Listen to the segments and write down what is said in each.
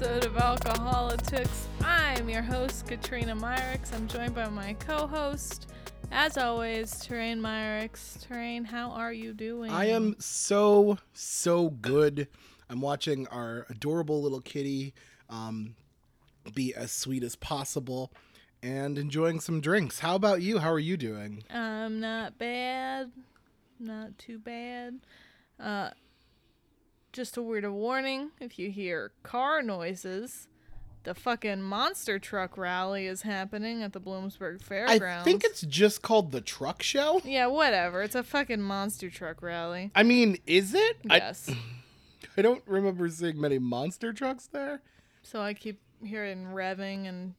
episode of Alcoholics. I'm your host, Katrina Myricks. I'm joined by my co host, as always, Terrain Myricks. Terrain, how are you doing? I am so so good. I'm watching our adorable little kitty um, be as sweet as possible and enjoying some drinks. How about you? How are you doing? I'm not bad. Not too bad. Uh, just a word of warning if you hear car noises, the fucking monster truck rally is happening at the Bloomsburg Fairgrounds. I think it's just called the truck show. Yeah, whatever. It's a fucking monster truck rally. I mean, is it? Yes. I, I don't remember seeing many monster trucks there. so I keep hearing revving and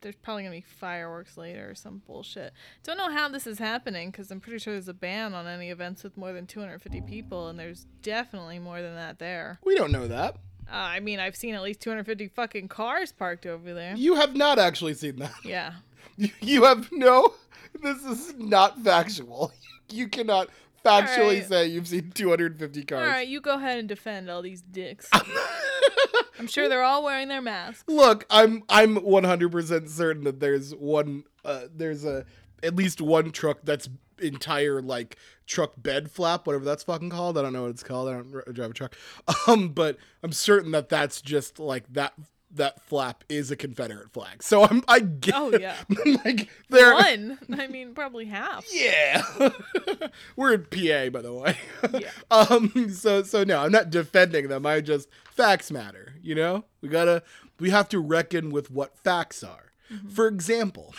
there's probably gonna be fireworks later or some bullshit. Don't know how this is happening because I'm pretty sure there's a ban on any events with more than 250 people, and there's definitely more than that there. We don't know that. Uh, I mean, I've seen at least 250 fucking cars parked over there. You have not actually seen that. Yeah. You, you have no. This is not factual. You cannot factually Alright. say you've seen 250 cars. All right, you go ahead and defend all these dicks. I'm sure they're all wearing their masks. Look, I'm I'm 100% certain that there's one uh there's a at least one truck that's entire like truck bed flap whatever that's fucking called. I don't know what it's called. I don't drive a truck. Um but I'm certain that that's just like that that flap is a Confederate flag. So I'm I get Oh, yeah. like there One. I mean, probably half. yeah. We're in PA by the way. Yeah. Um so so no, I'm not defending them. I just facts matter, you know? We got to we have to reckon with what facts are. For example,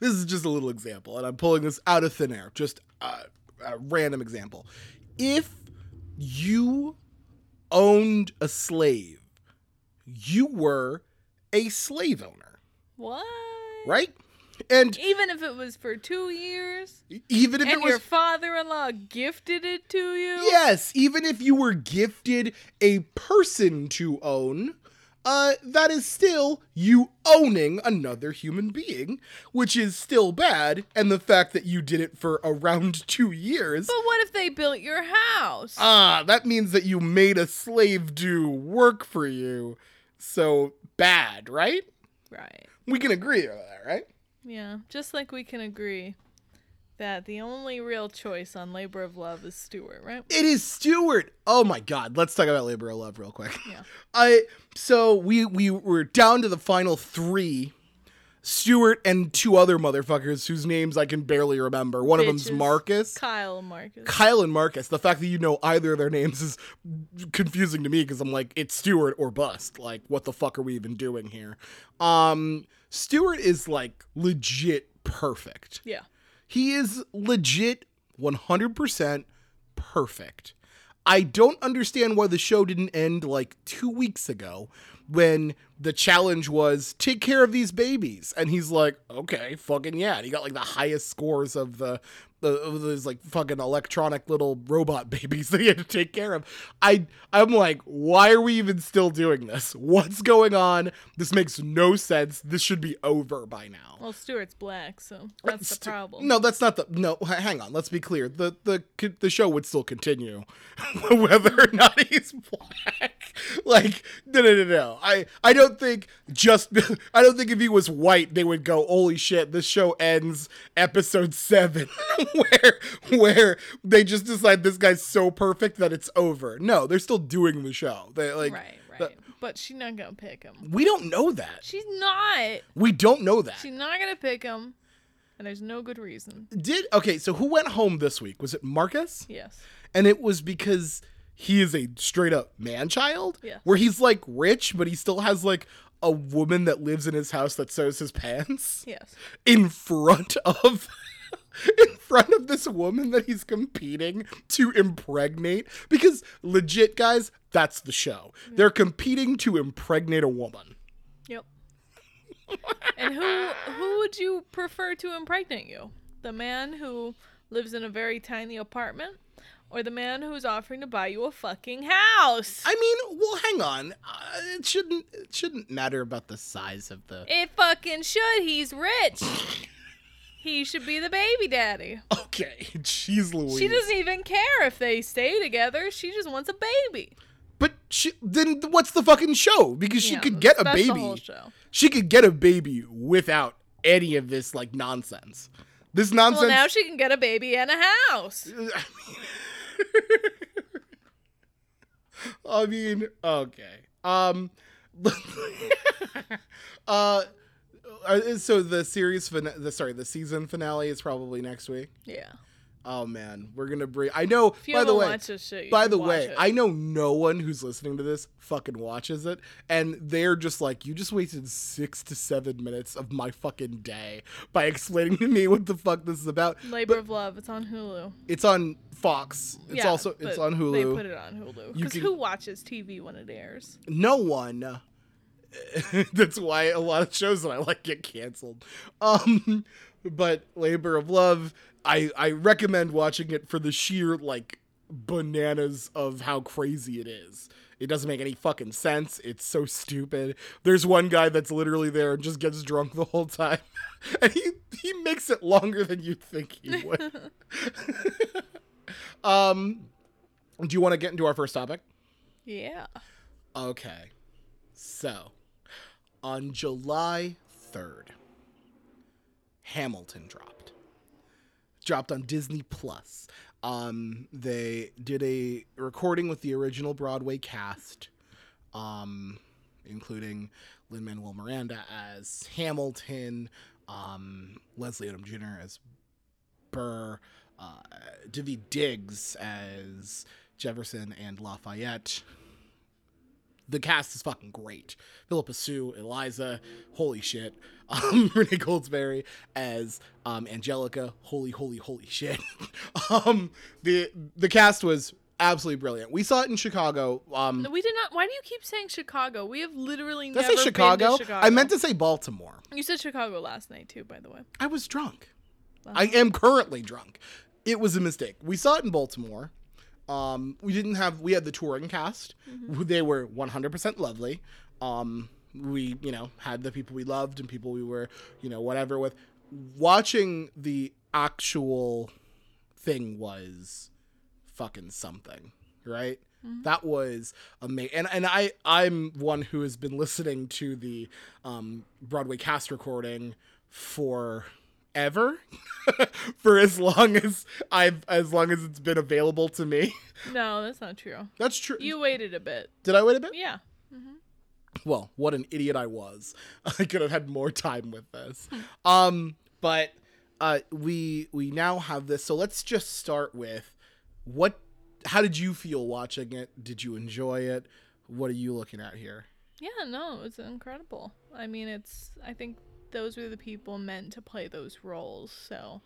this is just a little example and I'm pulling this out of thin air, just uh, a random example. If you owned a slave, you were a slave owner, What? right? And Even if it was for two years, even if and it was your father-in-law gifted it to you. Yes, even if you were gifted a person to own, uh, that is still you owning another human being, which is still bad. And the fact that you did it for around two years, But what if they built your house? ah, that means that you made a slave do work for you. So bad, right? right. We can agree on that, right? Yeah. Just like we can agree that the only real choice on labor of love is Stewart, right? It is Stewart. Oh my God! Let's talk about Labor of Love real quick. Yeah. I so we we were down to the final three. Stewart and two other motherfuckers whose names I can barely remember. One of them's Marcus. Kyle and Marcus. Kyle and Marcus. The fact that you know either of their names is confusing to me because I'm like, it's Stewart or bust. Like, what the fuck are we even doing here? Um, Stewart is like legit perfect. yeah. He is legit 100% perfect. I don't understand why the show didn't end like two weeks ago when the challenge was take care of these babies. And he's like, okay, fucking yeah. And he got like the highest scores of the, the of those like fucking electronic little robot babies that he had to take care of. I I'm like, why are we even still doing this? What's going on? This makes no sense. This should be over by now. Well, Stewart's black, so that's the problem. No, that's not the no. Hang on, let's be clear. the the The show would still continue, whether or not he's black. Like no, no, no, no. I I don't think just I don't think if he was white they would go, holy shit, this show ends episode seven, where where they just decide this guy's so perfect that it's over. No, they're still doing the show. They like right, the- right. but she's not gonna pick him. we don't know that. She's not. We don't know that. She's not gonna pick him, and there's no good reason. Did okay? So who went home this week? Was it Marcus? Yes. and it was because he is a straight up man child Yeah. where he's like rich but he still has like a woman that lives in his house that sews his pants Yes. in front of in front of this woman that he's competing to impregnate because legit guys that's the show they're competing to impregnate a woman Yep. and who who would you prefer to impregnate you? The man who lives in a very tiny apartment, or the man who's offering to buy you a fucking house? i mean well hang on uh, it shouldn't it shouldn't matter about the size of the it fucking should. He's rich. he should be the baby daddy. okay jeez louise She doesn't even care if they stay together. She just wants a baby. But she, then what's the fucking show? Because she Yeah, could get a baby. show. She could get a baby without any of this like nonsense. This nonsense. Well, now she can get a baby and a house. I mean, okay. Um, uh, uh, so the series fin- the sorry, the season finale is probably next week. Yeah. Oh man, we're gonna bring. I know. By the way, shit, by the way, it. I know no one who's listening to this fucking watches it, and they're just like, you just wasted six to seven minutes of my fucking day by explaining to me what the fuck this is about. Labor But of Love. It's on Hulu. it's on Fox. It's Yeah, also it's on Hulu. They put it on Hulu because who watches TV when it airs? no one. That's why a lot of shows that I like get canceled. Um, but Labor of Love, I I recommend watching it for the sheer like bananas of how crazy it is. It doesn't make any fucking sense. It's so stupid. There's one guy that's literally there and just gets drunk the whole time, and he he makes it longer than you'd think he would. um, do you want to get into our first topic? Yeah. Okay. So, on July 3rd, Hamilton dropped. Dropped on Disney Plus. Um, they did a recording with the original Broadway cast, um, including Lin Manuel Miranda as Hamilton, um, Leslie Odom Jr. as Burr, uh, Daveed Diggs as Jefferson and Lafayette, the cast is fucking great. Phillipa Soo, Eliza, holy shit. Um, Renee Goldsberry as um, Angelica, holy, holy, holy shit. um, the the cast was absolutely brilliant. We saw it in Chicago. Um, we did not. Why do you keep saying Chicago? We have literally did I never say Chicago? been to Chicago. I meant to say Baltimore. You said Chicago last night too, by the way. I was drunk. I am currently drunk. It was a mistake. We saw it in Baltimore. Um, we didn't have we had the touring cast. who They were 100% lovely. Um, we, you know, had the people we loved and people we were, you know, whatever with. Watching the actual thing was fucking something, right? That was amazing, and and I I'm one who has been listening to the um, Broadway cast recording for ever, for as long as I've as long as it's been available to me. No, that's not true. That's true. You waited a bit. Did I wait a bit? Yeah. well, what an idiot I was. I could have had more time with this. Um, but uh, we we now have this. So let's just start with what. How did you feel watching it? Did you enjoy it? What are you looking at here? Yeah, no, it was incredible. I mean, it's. I think those were the people meant to play those roles. So,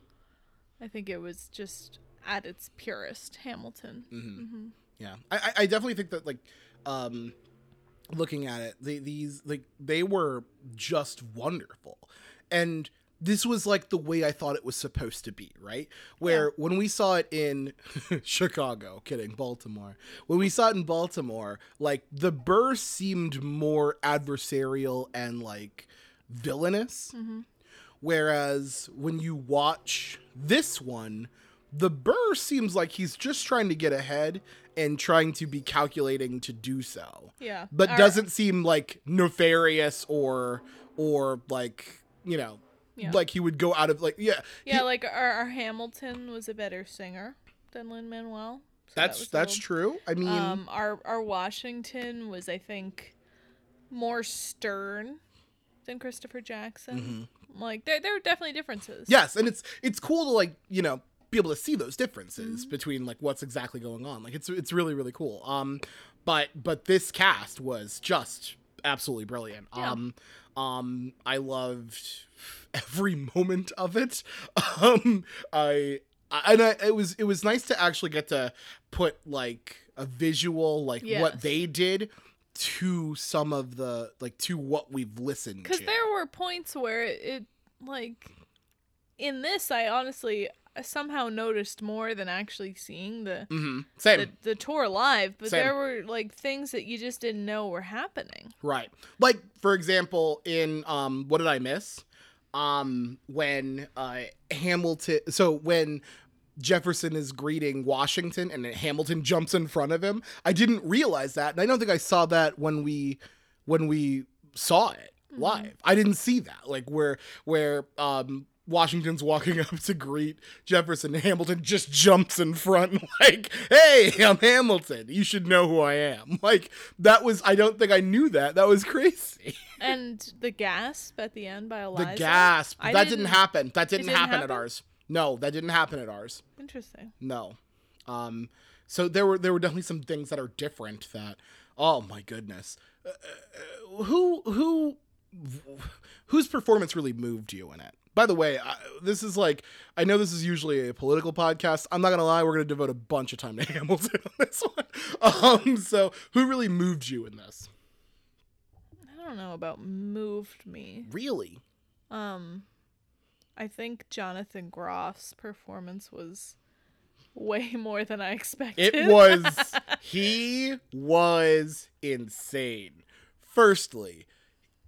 I think it was just at its purest, Hamilton. Mm-hmm. Yeah, I, I- definitely think that like, um, looking at it, they, these like they were just wonderful, and this was like the way I thought it was supposed to be, right? Where when we saw it in Chicago, kidding, Baltimore, when we saw it in Baltimore, like the Burr seemed more adversarial and like villainous. Whereas when you watch this one, the Burr seems like he's just trying to get ahead and trying to be calculating to do so. Yeah. But Our- doesn't seem like nefarious or or like, you know, Yeah. like he would go out of like yeah. Yeah, he- like our, our Hamilton was a better singer than Lin Manuel. that's that's true. I mean, Um, our our Washington was, I think, more stern than Christopher Jackson. Like there there are definitely differences. Mm-hmm. Yes, and it's it's cool to like you know be able to see those differences Mm-hmm. between like what's exactly going on. Like it's it's really really cool. Um, but but this cast was just absolutely brilliant. Yeah. Um, um, I loved every moment of it. Um, I. I- And I, it was it was nice to actually get to put like a visual like what they did to some of the like to what we've listened Because there were points where it, it like in this I honestly somehow noticed more than actually seeing the hmm Same. the, the tour live, but Same. there were like things that you just didn't know were happening. Right. Like for example, in um what did I miss? Um when uh Hamilton so when Jefferson is greeting Washington and Hamilton jumps in front of him. I didn't realize that, and I don't think I saw that when we when we saw it live. I didn't see that. Like where where um Washington's walking up to greet Jefferson. Hamilton just jumps in front, like, "Hey, I'm Hamilton. You should know who I am." Like that was. I don't think I knew that. That was crazy. And the gasp at the end by Eliza. The gasp. I that didn't, happen. That didn't, didn't happen, at ours. No, that didn't happen at ours. Interesting. No. Um. So there were there were definitely some things that are different. That. Oh my goodness. Uh, uh, who who whose performance really moved you in it? By the way, I, this is like I know this is usually a political podcast. I'm not gonna lie, we're gonna devote a bunch of time to Hamilton on this one. Um, so who really moved you in this? I don't know about moved me. Really? Um, I think Jonathan Groff's performance was way more than I expected. It was he was insane. Firstly,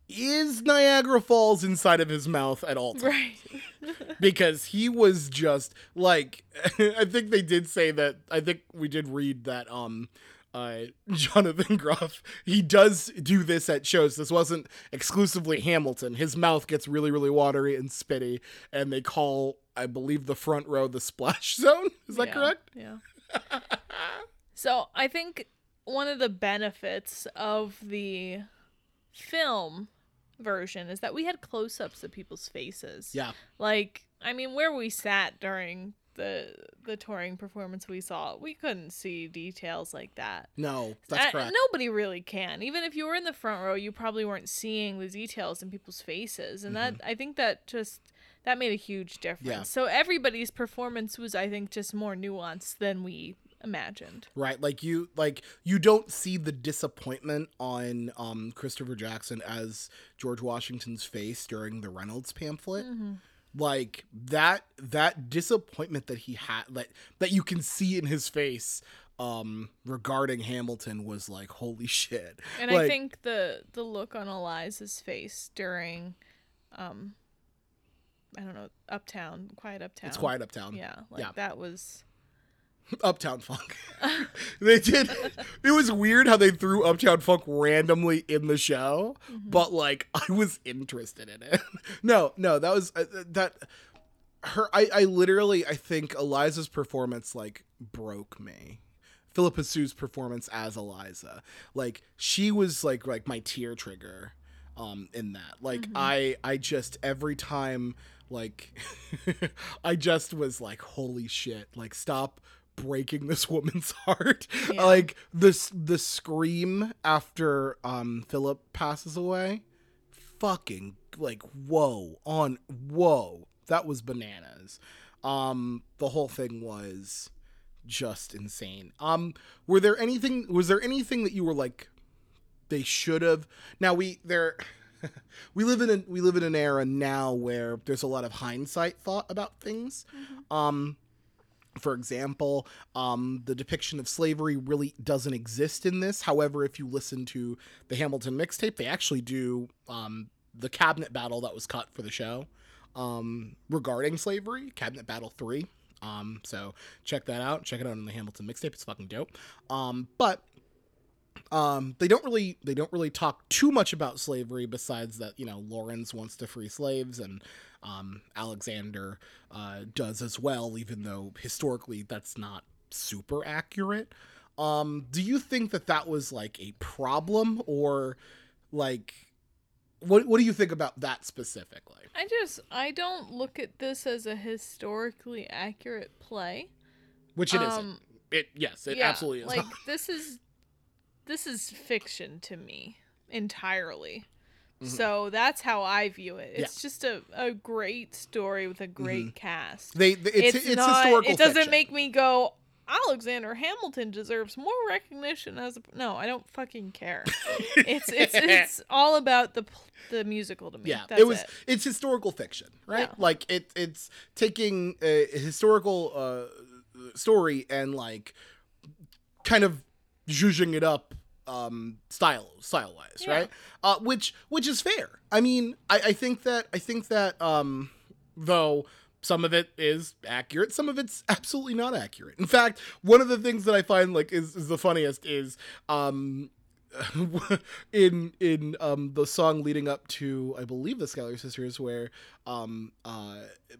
is Niagara Falls inside of his mouth at all times? right. because he was just like I think they did say that I think we did read that um uh Jonathan Groff he does do this at shows. This wasn't exclusively Hamilton. His mouth gets really really watery and spitty and they call I believe the front row the splash zone. Is that Yeah, correct? Yeah. so I think one of the benefits of the film version is that we had close ups of people's faces. yeah. Like, I mean, where we sat during the the touring performance we saw, we couldn't see details like that. no that's Uh, correct Nobody really can. Even if you were in the front row, you probably weren't seeing the details in people's faces, and that I think that just that made a huge difference. Mm-hmm. Yeah. So everybody's performance was, I think, just more nuanced than we imagined. right like you like you don't see the disappointment on um christopher jackson as george washington's face during the reynolds pamphlet like that that disappointment that he had that that you can see in his face um regarding hamilton was like holy shit And Like, I think the the look on Eliza's face during, um, I don't know, Uptown, Quiet Uptown. it's quiet uptown Yeah, like Yeah. that was. Uptown funk. They did it was weird how they threw uptown funk randomly in the show but like i was interested in it. No no that was uh, that her I, I literally i think eliza's performance like broke me. Phillipa Soo's performance as eliza. Like she was like like my tear trigger um in that. Like i i just every time like i just was like holy shit. Like stop breaking this woman's heart. Yeah. like this the scream after um philip passes away fucking like whoa on whoa that was bananas. Um the whole thing was just insane. Um were there anything was there anything that you were like they should have? Now we there we live in a we live in an era now where there's a lot of hindsight thought about things. Um for example, um, the depiction of slavery really doesn't exist in this. However, if you listen to the Hamilton mixtape, they actually do um, the cabinet battle that was cut for the show um, regarding slavery, Cabinet Battle 3. Um, so check that out. Check it out on the Hamilton mixtape. It's fucking dope. Um, but um, they don't really they don't really talk too much about slavery besides that you know Laurens wants to free slaves and um, Alexander uh, does as well, even though historically that's not super accurate. Um, do you think that that was like a problem or like what what do you think about that specifically? I just I don't look at this as a historically accurate play. Which it Um, not It yes, it yeah, absolutely is. Like not. this is this is fiction to me entirely. Mhm. So that's how I view it. Yeah. It's just a, a great story with a great cast. They, they it's it's, not, historical. It doesn't fiction. make me go. Alexander Hamilton deserves more recognition as a no. I don't fucking care. it's it's it's all about the the musical to me. yeah That's it was It. it's historical fiction right Yeah. like it it's taking a historical uh story and like kind of zhuzhing it up um style style wise Yeah. right? Uh which which is fair. I mean i i think that i think that um though some of it is accurate some of it's absolutely not accurate. In fact one of the things that i find like is, is the funniest is um in in um the song leading up to I believe the Schuyler Sisters where um uh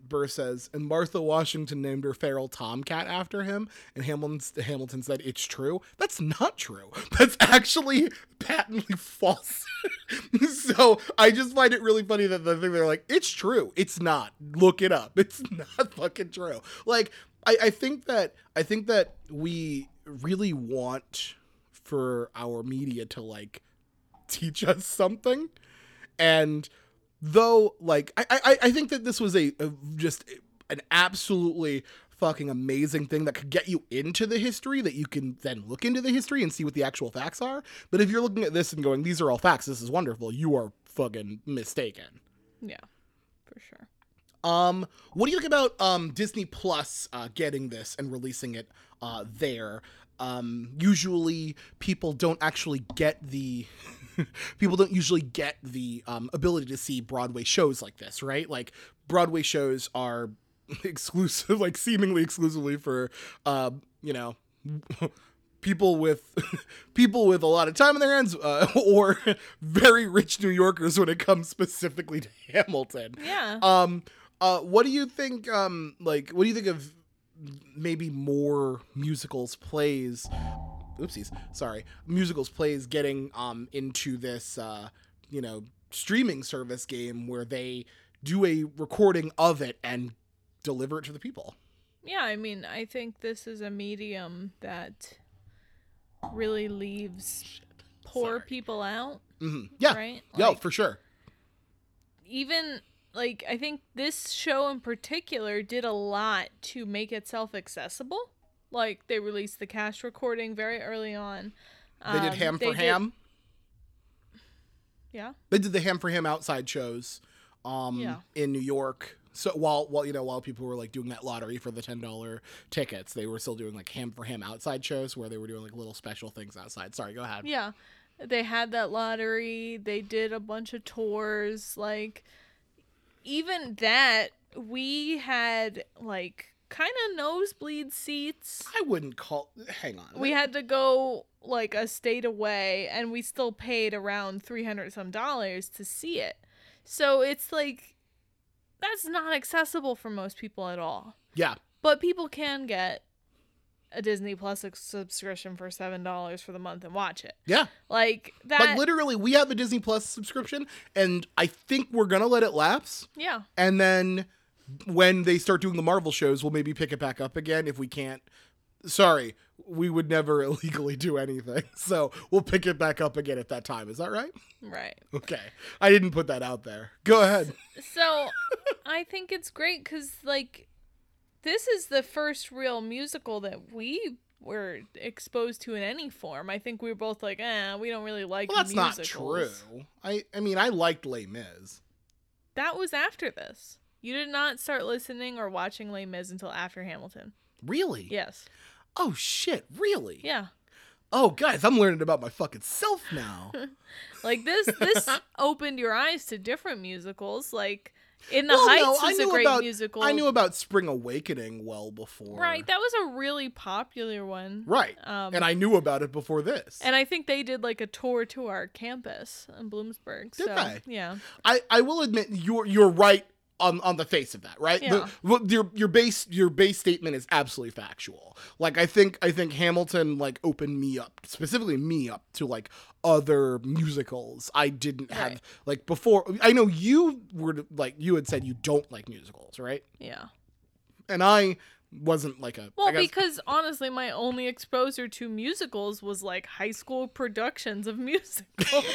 Burr says and Martha Washington named her feral tomcat after him. And Hamilton Hamilton said it's true. That's not true. That's actually patently false. So I just find it really funny that the thing they're like it's true. It's not. Look it up. It's not fucking true. Like I I think that I think that we really want for our media to like teach us something and though like i i, I think that this was a, a just an absolutely fucking amazing thing that could get you into the history that you can then look into the history and see what the actual facts are but if you're looking at this and going these are all facts this is wonderful you are fucking mistaken Yeah, for sure. um, what do you think about um Disney Plus uh, getting this and releasing it uh, there? Um, usually people don't actually get the people don't usually get the um, ability to see Broadway shows like this, right? Like Broadway shows are exclusive, like seemingly exclusively for uh, you know. people with people with a lot of time on their hands uh, or very rich New Yorkers when it comes specifically to Hamilton. Yeah. Um, uh, what do you think? Um, like, what do you think of maybe more musicals plays? Oopsies, sorry, musicals plays getting um into this uh, you know, streaming service game where they do a recording of it and deliver it to the people. Yeah, I mean, I think this is a medium that really leaves poor Sorry. people out, hmm Yeah, right? yeah, Like, for sure. even like I think this show in particular did a lot to make itself accessible. Like they released the cast recording very early on. They did Um, ham for they did- ham. Yeah. They did the ham for ham outside shows, um, Yeah. in New York. So while while you know while people were like doing that lottery for the ten dollar tickets, they were still doing like ham for ham outside shows where they were doing like little special things outside. Sorry, go ahead. Yeah. They had that lottery. They did a bunch of tours. Like, even that, we had like kind of nosebleed seats. I wouldn't call. Hang on. We had to go like a state away, and we still paid around 300 some dollars to see it. So it's like, that's not accessible for most people at all. yeah. But people can get a Disney Plus subscription for $7 for the month and watch it. Yeah. Like that. Like literally, we have a Disney Plus subscription, and I think we're gonna let it lapse. yeah. And then when they start doing the Marvel shows, we'll maybe pick it back up again if we can't. Sorry, we would never illegally do anything. So we'll pick it back up again at that time. Is that right? Right. Okay. I didn't put that out there. Go ahead. So I think it's great because, like, this is the first real musical that we were exposed to in any form. I think we were both like, eh, we don't really like Well, that's not true. I I mean, I liked Les Mis. That was after this. You did not start listening or watching Les Mis until after Hamilton. Really? Yes. Oh shit, really? Yeah. Oh guys, I'm learning about my fucking self now. Like this this opened your eyes to different musicals. Like In the Well, Heights no, a knew great about- musical. I knew about Spring Awakening well before. Right, that was a really popular one. Right. Um, and I knew about it before this. And I think they did like a tour to our campus in Bloomsburg. Did so they? yeah. I, I will admit you're you're right on, on the face of that, right? The- Yeah. what- your your base your base statement is absolutely factual. Like I think I think Hamilton like opened me up, specifically me up to like other musicals I didn't have like before. I know you were like you had said you don't like musicals, right? Yeah. And I wasn't like a Well, guess- because honestly, my only exposure to musicals was like high school productions of musicals.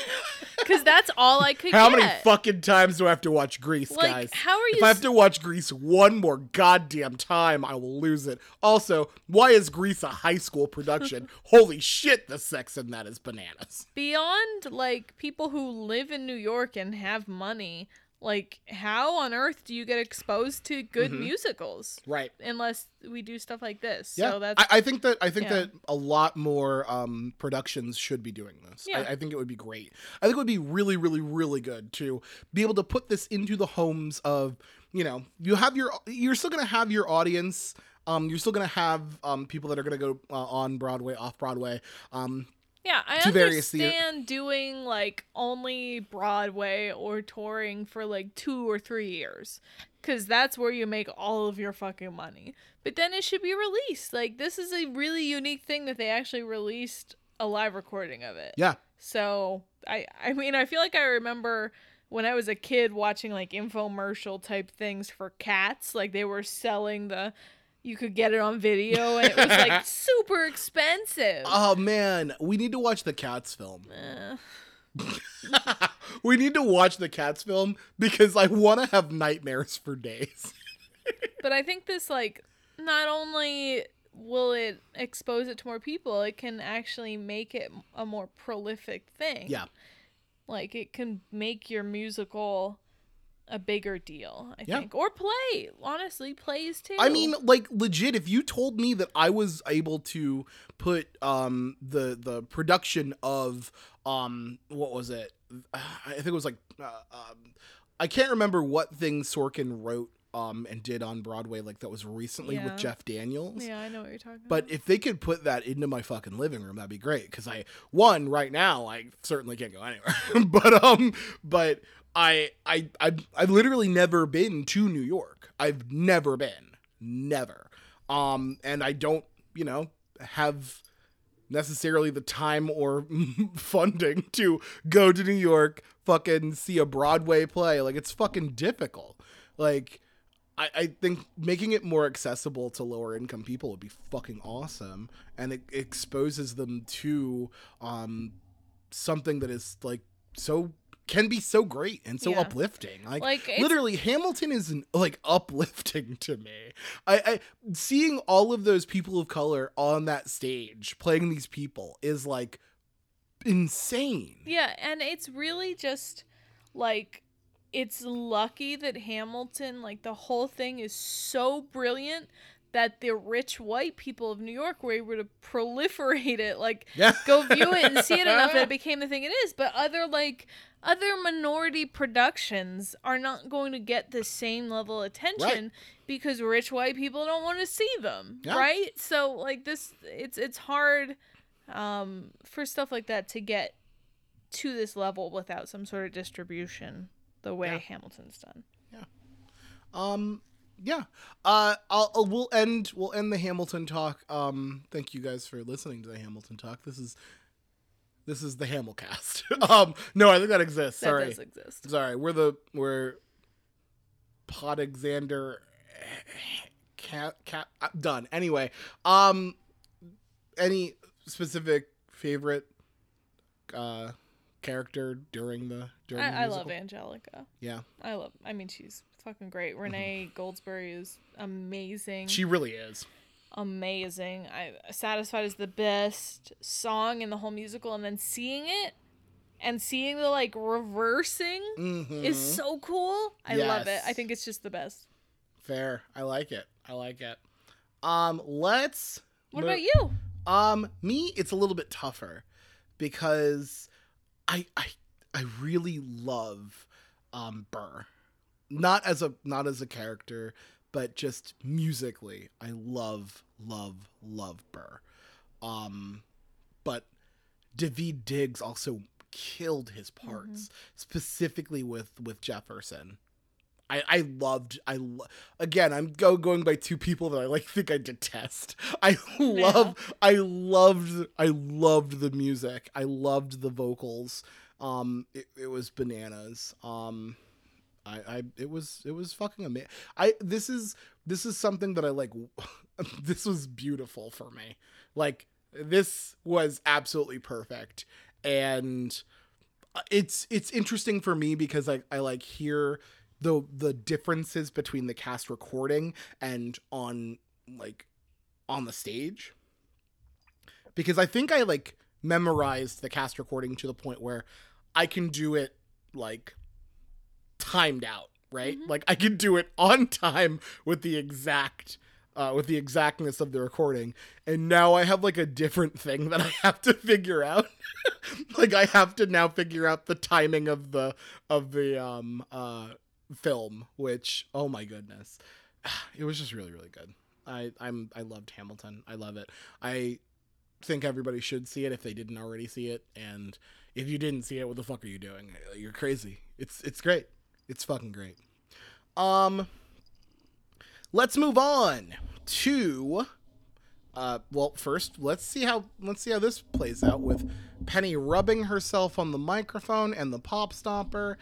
Because that's all I could how get. many fucking times do I have to watch Grease, like, guys? how are you? If I have to watch Grease one more goddamn time, I will lose it. Also, why is Grease a high school production? Holy shit, the sex in that is bananas. beyond like people who live in New York and have money, Like, how on earth do you get exposed to good Mhm. musicals Right. unless we do stuff like this? Yeah, So that's I, I think that I think yeah. that a lot more um, productions should be doing this. Yeah. I, I think it would be great. I think it would be really, really, really good to be able to put this into the homes of you know you have your you're still gonna have your audience. Um, you're still gonna have um, people that are gonna go uh, on Broadway, off Broadway. Um, Yeah, I to understand doing like only Broadway or touring for like two or three years. Cause that's where you make all of your fucking money. But then it should be released. Like this is a really unique thing that they actually released a live recording of it. yeah, So I I mean I feel like I remember when I was a kid watching like infomercial type things for cats. Like they were selling the you could get it on video and it was like super expensive. Oh man, we need to watch the Cats film. Eh. we need to watch the Cats film because I want to have nightmares for days. But I think this like not only will it expose it to more people, it can actually make it a more prolific thing. Yeah. Like it can make your musical a bigger deal, I Yeah. think. Or play. Honestly, plays too. I mean, like legit, if you told me that I was able to put um the the production of um what was it? I think it was like uh, um I can't remember what thing Sorkin wrote um and did on Broadway like that was recently Yeah. with Jeff Daniels. Yeah, I know what you're talking But about. But if they could put that into my fucking living room, that'd be great. Cause I one right now I certainly can't go anywhere. but um, but I I I I've literally never been to New York. I've never been, never. Um, and I don't, you know, have necessarily the time or funding to go to New York, fucking see a Broadway play. Like it's fucking difficult. Like I, I think making it more accessible to lower income people would be fucking awesome and it exposes them to um something that is like so can be so great and so Yeah. uplifting. Like, Like, literally hamilton is like uplifting to me. I, I seeing all of those people of color on that stage playing these people is like insane. Yeah, and it's really just like it's lucky that Hamilton, like the whole thing is so brilliant that the rich white people of New York were able to proliferate it, like yeah go view it and see it enough that it became the thing it is. But other like other minority productions are not going to get the same level of attention because rich white people don't want to see them, Yeah. right? So like this, it's it's hard um, for stuff like that to get to this level without some sort of distribution the way Yeah. Hamilton's done. Yeah. Um, yeah. Uh, I'll, I'll we'll end we'll end the Hamilton talk. Um, thank you guys for listening to the Hamilton talk. This is this is the Hamilcast. um, no, I think that exists. That Sorry, does exist. sorry. We're the we're Podexander. Cat cat uh, done. Anyway, um, any specific favorite uh character during the during the I, I love? Angelica. Yeah, I love. I mean, she's fucking great. Renee Goldsberry is amazing. she really is. amazing. I satisfied is the best song in the whole musical, and then seeing it and seeing the like reversing Mm-hmm. is so cool. I love it. I think it's just the best. Fair. I like it. I like it. Um, let's. What mo- about you? Um, me, it's a little bit tougher because I I I really love um Burr. Not as a not as a character, but just musically. I love love love Burr. Um, but Daveed Diggs also killed his parts, specifically with with Jefferson. I, I loved I lo- again I'm go going by two people that I like think I detest. I love I loved I loved the music. I loved the vocals. Um it, it was bananas. Um I, I it was it was fucking amazing. I this is this is something that I like this was beautiful for me. Like this was absolutely perfect and uh, it's it's interesting for me because I, I like hear the the differences between the cast recording and on like on the stage because I think I like memorized the cast recording to the point where I can do it like timed out, right? Like I can do it on time with the exact uh, with the exactness of the recording, and now I have like a different thing that I have to figure out. like I have to now figure out the timing of the of the um uh film, which oh my goodness, it was just really really good. I I'm I loved Hamilton. I love it. I think everybody should see it if they didn't already see it, and if you didn't see it, what the fuck are you doing? You're crazy. It's it's great. It's fucking great. Um, let's move on to. Uh, well, first let's see how let's see how this plays out with Penny rubbing herself on the microphone and the pop stopper,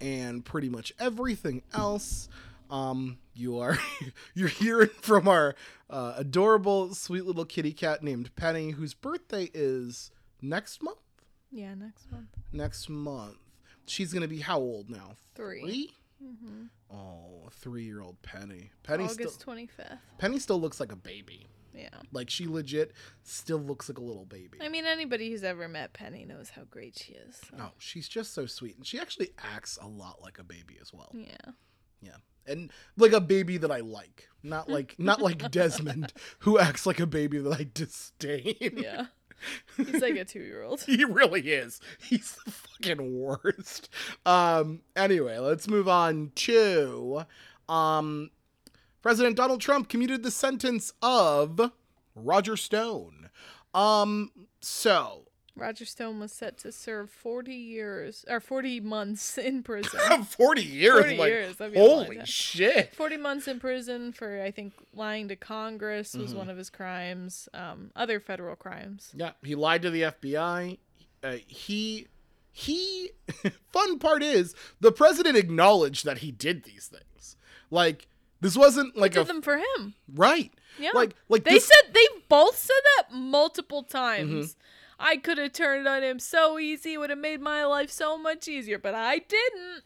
and pretty much everything else. Um, you are you're hearing from our uh, adorable, sweet little kitty cat named Penny, whose birthday is next month. Yeah, next month. Next month, she's gonna be how old now? 3 Three? Mm-hmm. Oh, three-year-old Penny. Penny August still fifth. Penny still looks like a baby. Yeah. Like she legit still looks like a little baby. I mean, anybody who's ever met Penny knows how great she is. so- No, she's just so sweet, and she actually acts a lot like a baby as well. Yeah. Yeah, and like a baby that I like, not like not like Desmond, who acts like a baby that I disdain. Yeah. He's like a two year old. he really is. He's the fucking worst. Um. Anyway, let's move on to, um, President Donald Trump commuted the sentence of Roger Stone. Um. So Roger Stone was set to serve 40 years or 40 months in prison. forty years. 40 like, years, that'd be a long holy shit. 40 months in prison for I think lying to Congress was Mhm. one of his crimes. Um, other federal crimes. Yeah, he lied to the FBI. Uh, he he fun part is the president acknowledged that he did these things. Like this wasn't like Did a them for him. right. Yeah. Like like they this, said they both said that multiple times. Mm-hmm. I could have turned on him so easy, It would have made my life so much easier, but I didn't.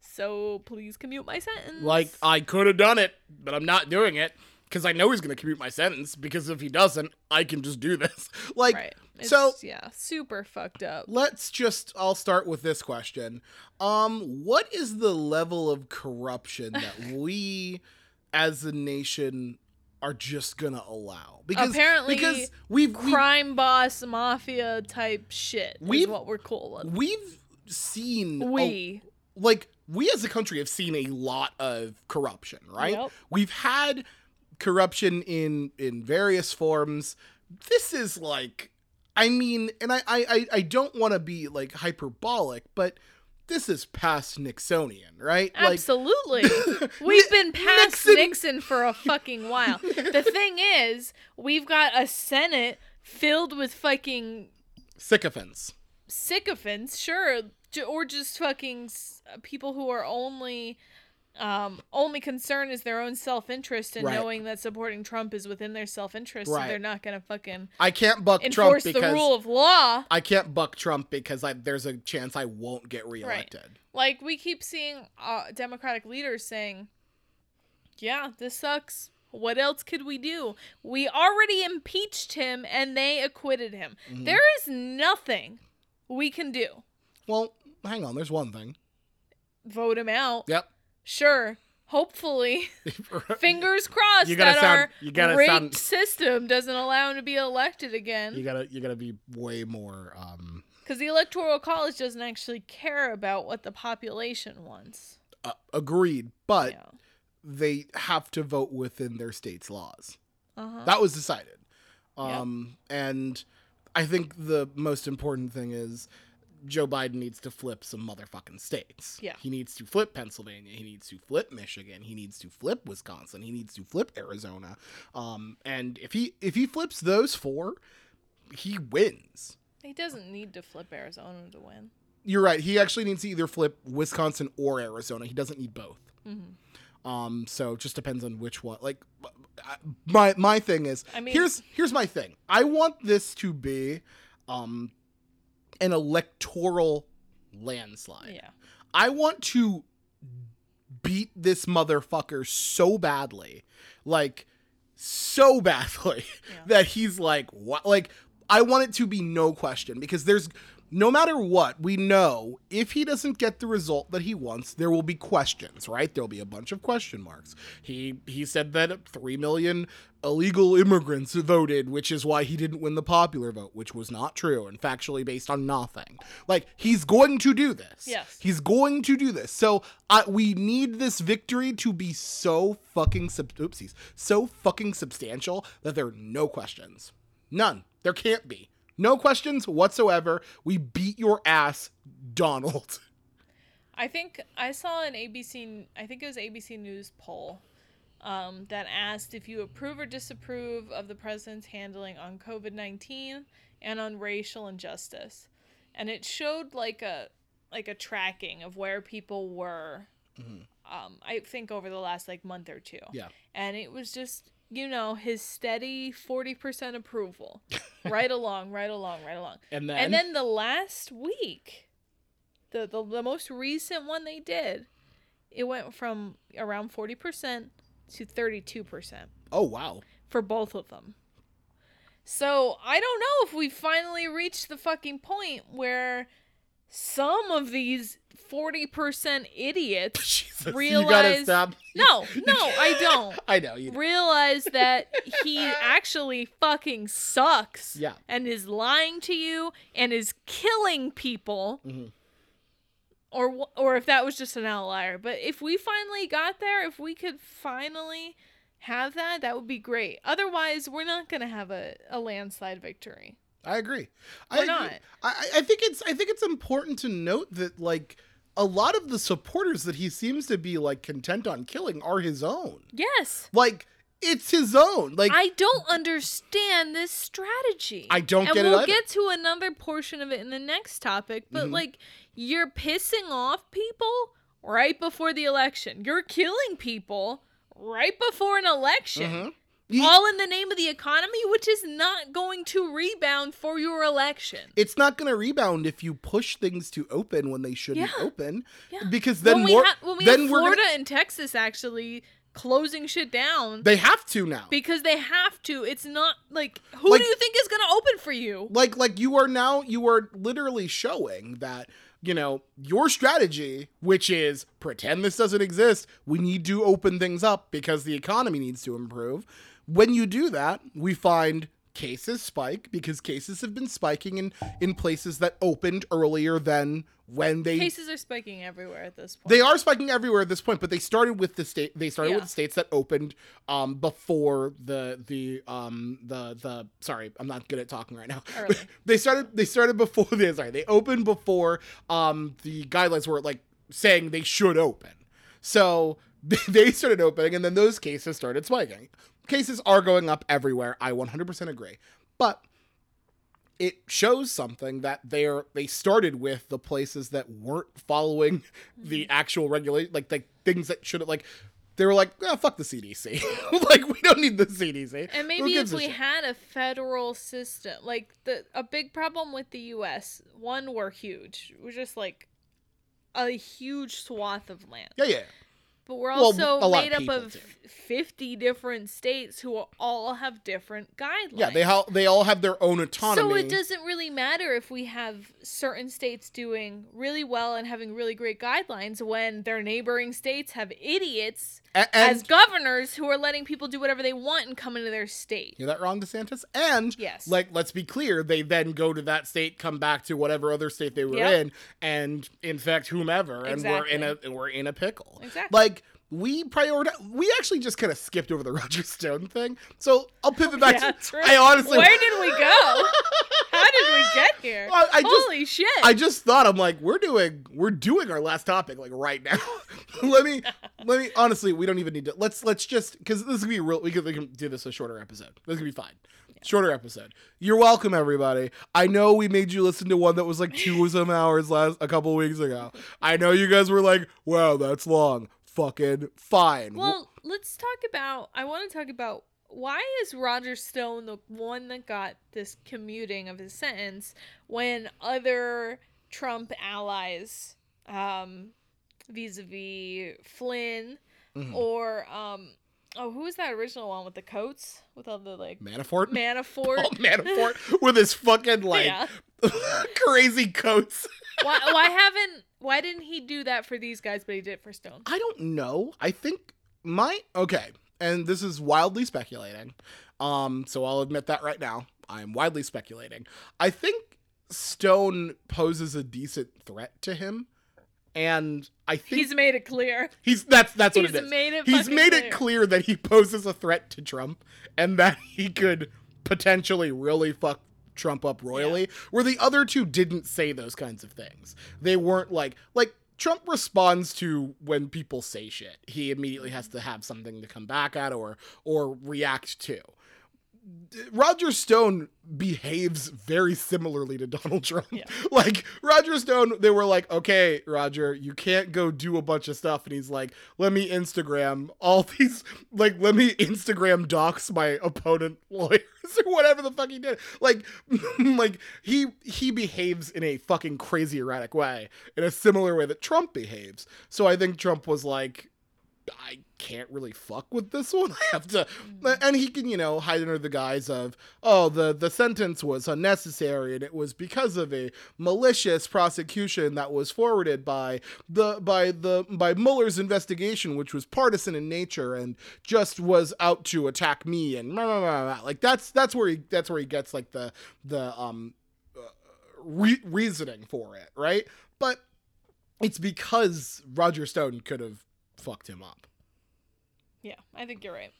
So please commute my sentence. like I could have done it, but I'm not doing it because I know he's going to commute my sentence because if he doesn't, I can just do this. Like right. It's, so yeah, super fucked up. let's just I'll start with this question. Um what is the level of corruption that we as a nation are just to allow? Because Apparently, because we've we've, Crime boss mafia type shit is We've- what we're cool with. we've seen a- We. like we as a country have seen a lot of corruption, right? Yep. We've had corruption in in various forms. This is like I mean, and I I- I don't want to be like hyperbolic, but this is past Nixonian, right? Absolutely. We've been past Nixon- Nixon. for a fucking while. the thing is, we've got a Senate filled with fucking sycophants. sycophants, sure, or just fucking people who are only um only concern is their own self-interest and Right. knowing that supporting Trump is within their self-interest Right. so they're not going to fucking I can't buck Trump enforce the because rule of law. I can't buck Trump because I, there's a chance I won't get reelected. Like we keep seeing uh, Democratic leaders saying, "Yeah, this sucks. What else could we do? We already impeached him and they acquitted him. Mm-hmm. There is nothing we can do. Well, hang on. There's one thing. Vote him out. Yep. Sure. Hopefully, fingers crossed You gotta that sound- our you gotta rigged sound- system doesn't allow him to be elected again. you gotta you gotta be way more um Because the Electoral College doesn't actually care about what the population wants. uh, agreed, but yeah. they have to vote within their state's laws. Uh-huh. That was decided. Yep. Um and I think the most important thing is Joe Biden needs to flip some motherfucking states. Yeah. He needs to flip Pennsylvania. He needs to flip Michigan. He needs to flip Wisconsin. He needs to flip Arizona. Um, and if he if he flips those four, he wins. He doesn't need to flip Arizona to win. You're right. He actually needs to either flip Wisconsin or Arizona. He doesn't need both. Mm-hmm. Um, so it just depends on which one. Like, my my thing is, I mean- here's here's my thing. I want this to be, um, an electoral landslide. Yeah. I want to beat this motherfucker so badly, like so badly Yeah. that he's like what? Like I want it to be no question because there's no matter what, we know if he doesn't get the result that he wants, there will be questions, right? There'll be a bunch of question marks. He he said that 3 million illegal immigrants voted, which is why he didn't win the popular vote, which was not true and factually based on nothing. Like he's going to do this. Yes. He's going to do this. So uh, we need this victory to be so fucking sub- oopsies, so fucking substantial that there are no questions. None. There can't be. No questions whatsoever. We beat your ass, Donald. I think I saw an ABC, I think it was ABC News poll um, that asked if you approve or disapprove of the president's handling on COVID 19 and on racial injustice. And it showed like a like a tracking of where people were um, I think over the last like month or two. Yeah. And it was just, you know, his steady 40% approval. right along, right along, right along. And then, And then the last week, the, the the most recent one they did, it went from around 40% to 32% oh wow. for both of them. So, I don't know if we finally reached the fucking point where some of these 40% idiots realize. No, no, I don't. I know you. realize that he actually fucking sucks Yeah. and is lying to you and is killing people Mhm. or or if that was just an outlier but if we finally got there if we could finally have that that would be great otherwise we're not going to have a, a landslide victory I agree. I We're agree. not. I, I think it's I think it's important to note that like a lot of the supporters that he seems to be like content on killing are his own. yes Like it's his own. Like I don't understand this strategy. I don't and get it we'll get to another portion of it in the next topic, but Mhm. like you're pissing off people right before the election. You're killing people right before an election. Mhm. Ye- All in the name of the economy, which is not going to rebound for your election. it's not going to rebound if you push things to open when they shouldn't Yeah. open Yeah. because then when we, more ha- when we then have Florida gonna, and Texas actually closing shit down they have to now. because they have to. It's not like who Like- do you think is going to open for you? like like you are now you are literally showing that you know your strategy which is pretend this doesn't exist we need to open things up because the economy needs to improve when you do that we find cases spike because cases have been spiking in in places that opened earlier than when they Cases are spiking everywhere at this point. they are spiking everywhere at this point, but they started with the state. They started Yeah. with the states that opened um, before the the um the the. Sorry, I'm not good at talking right now. They started. They started before the. Sorry, they opened before um the guidelines were like saying they should open. So they started opening, and then those cases started spiking. Cases are going up everywhere. I 100% agree, but it shows something that they're they started with the places that weren't following mm-hmm. the actual regulation like the things that should have like they were like oh, fuck the cdc like we don't need the cdc and maybe if we shit? had a federal system, like the a big problem with the U.S. One, we're huge. We're just like a huge swath of land, yeah yeah but we're also of made up of too. fifty different states who all have different guidelines. yeah they all they all have their own autonomy So it doesn't really matter if we have certain states doing really well and having really great guidelines when their neighboring states have idiots and as governors who are letting people do whatever they want and come into their state. You're that wrong, DeSantis? And Yes. like let's be clear, they then go to that state, come back to whatever other state they were Yep. in, and infect whomever, and we're in a we're in a pickle. Exactly. Like we prioritize. We actually just kind of skipped over the Roger Stone thing, so I'll pivot oh, back Yeah, to. I honestly, Where did we go? How did we get here? I- I just- Holy shit! I just thought I'm like we're doing we're doing our last topic like right now. let me let me honestly we don't even need to let's let's just because this is gonna be real we can, we do this a shorter episode. This is gonna be fine. Shorter episode. You're welcome, everybody. I know we made you listen to one that was like two some hours last a couple weeks ago. I know you guys were like, "Wow, that's long." Fucking fine. well, let's talk about. I want to talk about why is Roger Stone the one that got this commuting of his sentence when other Trump allies, um, vis-a-vis Flynn Mhm. or um, Oh, who was that original one with the coats with all the like Manafort. Manafort? Oh, Manafort with his fucking like Yeah. crazy coats. why, why haven't? Why didn't he do that for these guys, but he did it for Stone? I don't know. I think my okay, and this is wildly speculating. Um, so I'll admit that right now. I'm widely speculating. I think Stone poses a decent threat to him, and I think He's made it clear. He's that's that's what He's it is. made it He's made clear. it clear that he poses a threat to Trump and that he could potentially really fuck Trump up royally. Where the other two didn't say those kinds of things. They weren't like like Trump responds to when people say shit. He immediately has to have something to come back at or or react to. Roger Stone behaves very similarly to Donald Trump. Yeah. Like Roger Stone, they were like, "Okay, Roger, you can't go do a bunch of stuff," and he's like, "Let me Instagram all these, like, let me Instagram dox my opponent lawyers or whatever the fuck he did." Like, like he he behaves in a fucking crazy erratic way, in a similar way that Trump behaves. So I think Trump was like, I can't really fuck with this one. I have to, and he can, you know, hide under the guise of, oh, the the sentence was unnecessary, and it was because of a malicious prosecution that was forwarded by the by the by Mueller's investigation, which was partisan in nature and just was out to attack me, and blah, blah, blah, blah. like that's that's where he that's where he gets like the the um uh, re- reasoning for it, right? But it's because Roger Stone could have fucked him up. Yeah, I think you're right.